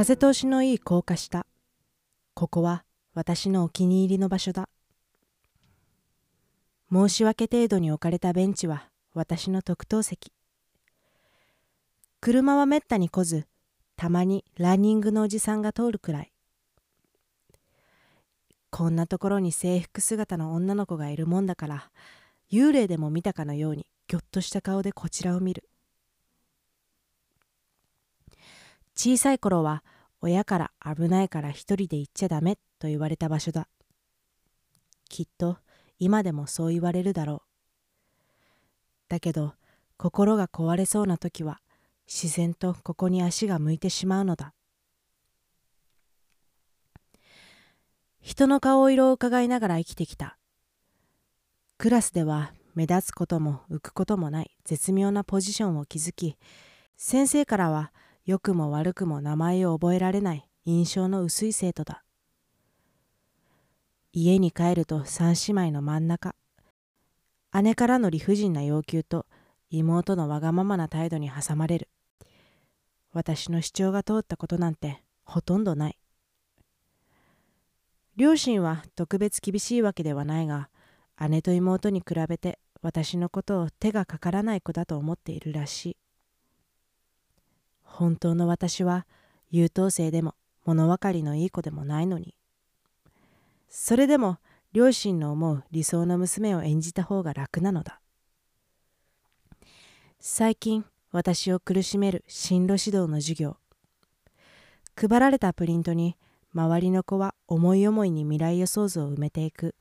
風通しのいい高架下。ここは私のお気に入りの場所だ。申し訳程度に置かれたベンチは私の特等席。車はめったに来ずたまにランニングのおじさんが通るくらい。こんなところに制服姿の女の子がいるもんだから幽霊でも見たかのようにぎょっとした顔でこちらを見る。小さい頃は親から危ないから一人で行っちゃダメと言われた場所だ。きっと今でもそう言われるだろう。だけど心が壊れそうな時は自然とここに足が向いてしまうのだ。人の顔色を伺いながら生きてきた。クラスでは目立つことも浮くこともない絶妙なポジションを築き先生からは良くも悪くも名前を覚えられない印象の薄い生徒だ。家に帰ると三姉妹の真ん中姉からの理不尽な要求と妹のわがままな態度に挟まれる。私の主張が通ったことなんてほとんどない。両親は特別厳しいわけではないが姉と妹に比べて私のことを手がかからない子だと思っているらしい。本当の私は優等生でも物分かりのいい子でもないのに。それでも両親の思う理想の娘を演じた方が楽なのだ。最近私を苦しめる進路指導の授業。配られたプリントに周りの子は思い思いに未来予想図を埋めていく。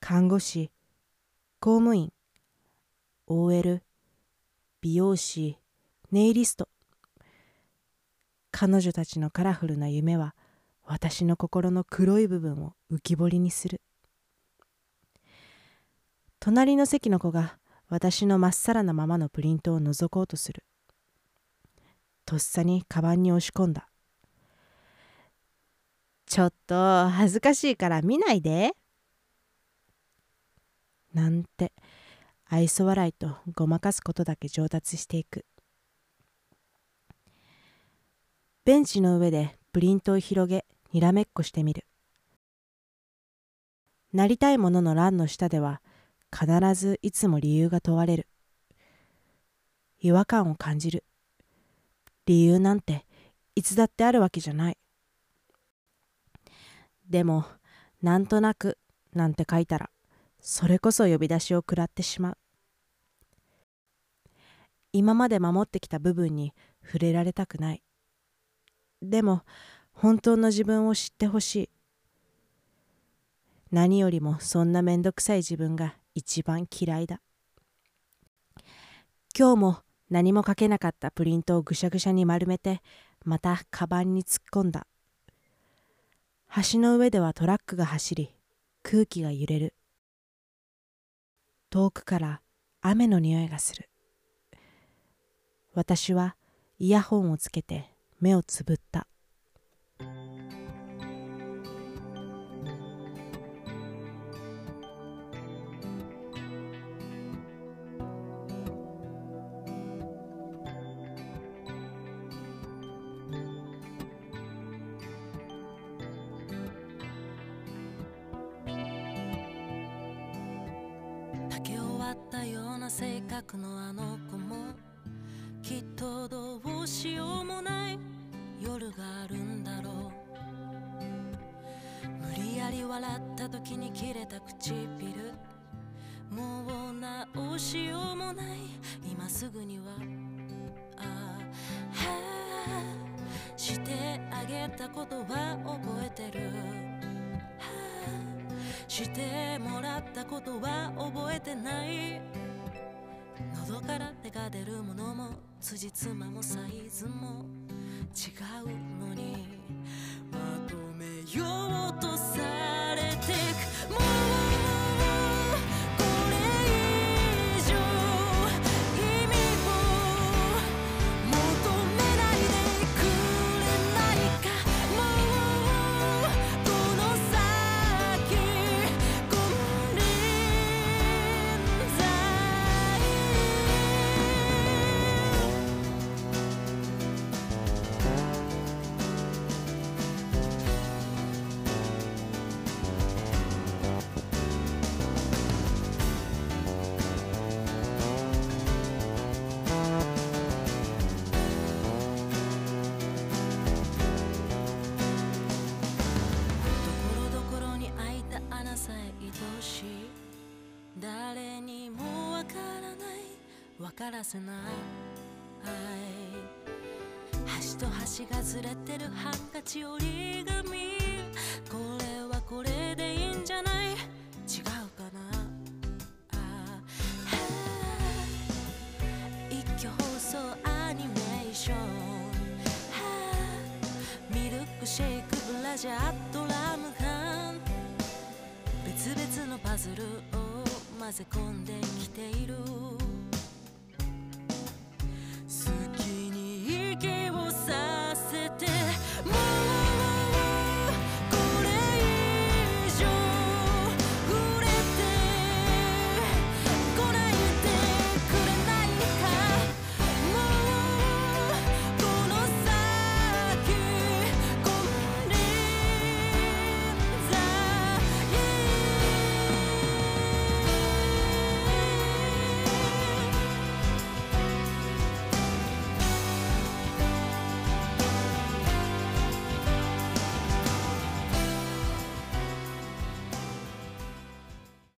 看護師公務員 OL 美容師ネイリスト。彼女たちのカラフルな夢は私の心の黒い部分を浮き彫りにする。隣の席の子が私のまっさらなままのプリントを覗こうとする。とっさにカバンに押し込んだ。ちょっと恥ずかしいから見ないで。なんて愛想笑いとごまかすことだけ上達していく。ベンチの上でプリントを広げにらめっこしてみる。なりたいものの欄の下では必ずいつも理由が問われる。違和感を感じる。理由なんていつだってあるわけじゃない。でもなんとなくなんて書いたらそれこそ呼び出しを食らってしまう。今まで守ってきた部分に触れられたくない。でも本当の自分を知ってほしい。何よりもそんなめんどくさい自分が一番嫌いだ。今日も何も書けなかったプリントをぐしゃぐしゃに丸めてまたカバンに突っ込んだ。橋の上ではトラックが走り空気が揺れる。遠くから雨の匂いがする。私はイヤホンをつけて目をつぶった。竹終わったような性格のあの子もきっとどううしようもない。夜があるんだろう無理やり笑った時に切れた唇。もう直しようもない。今すぐには。ああはあしてあげたことは覚えてる。はあしてもらったことは覚えてない。喉から手が出るものも辻褄もサイズも違う。し誰にもわからない。わからせない。端と端がずれてるハンカチ折り紙。これはこれでいいんじゃない？違うかな？一挙放送アニメーション。ミルクシェイクブラジャードラム缶別々のパズルを混ぜ込んできている。好きに息を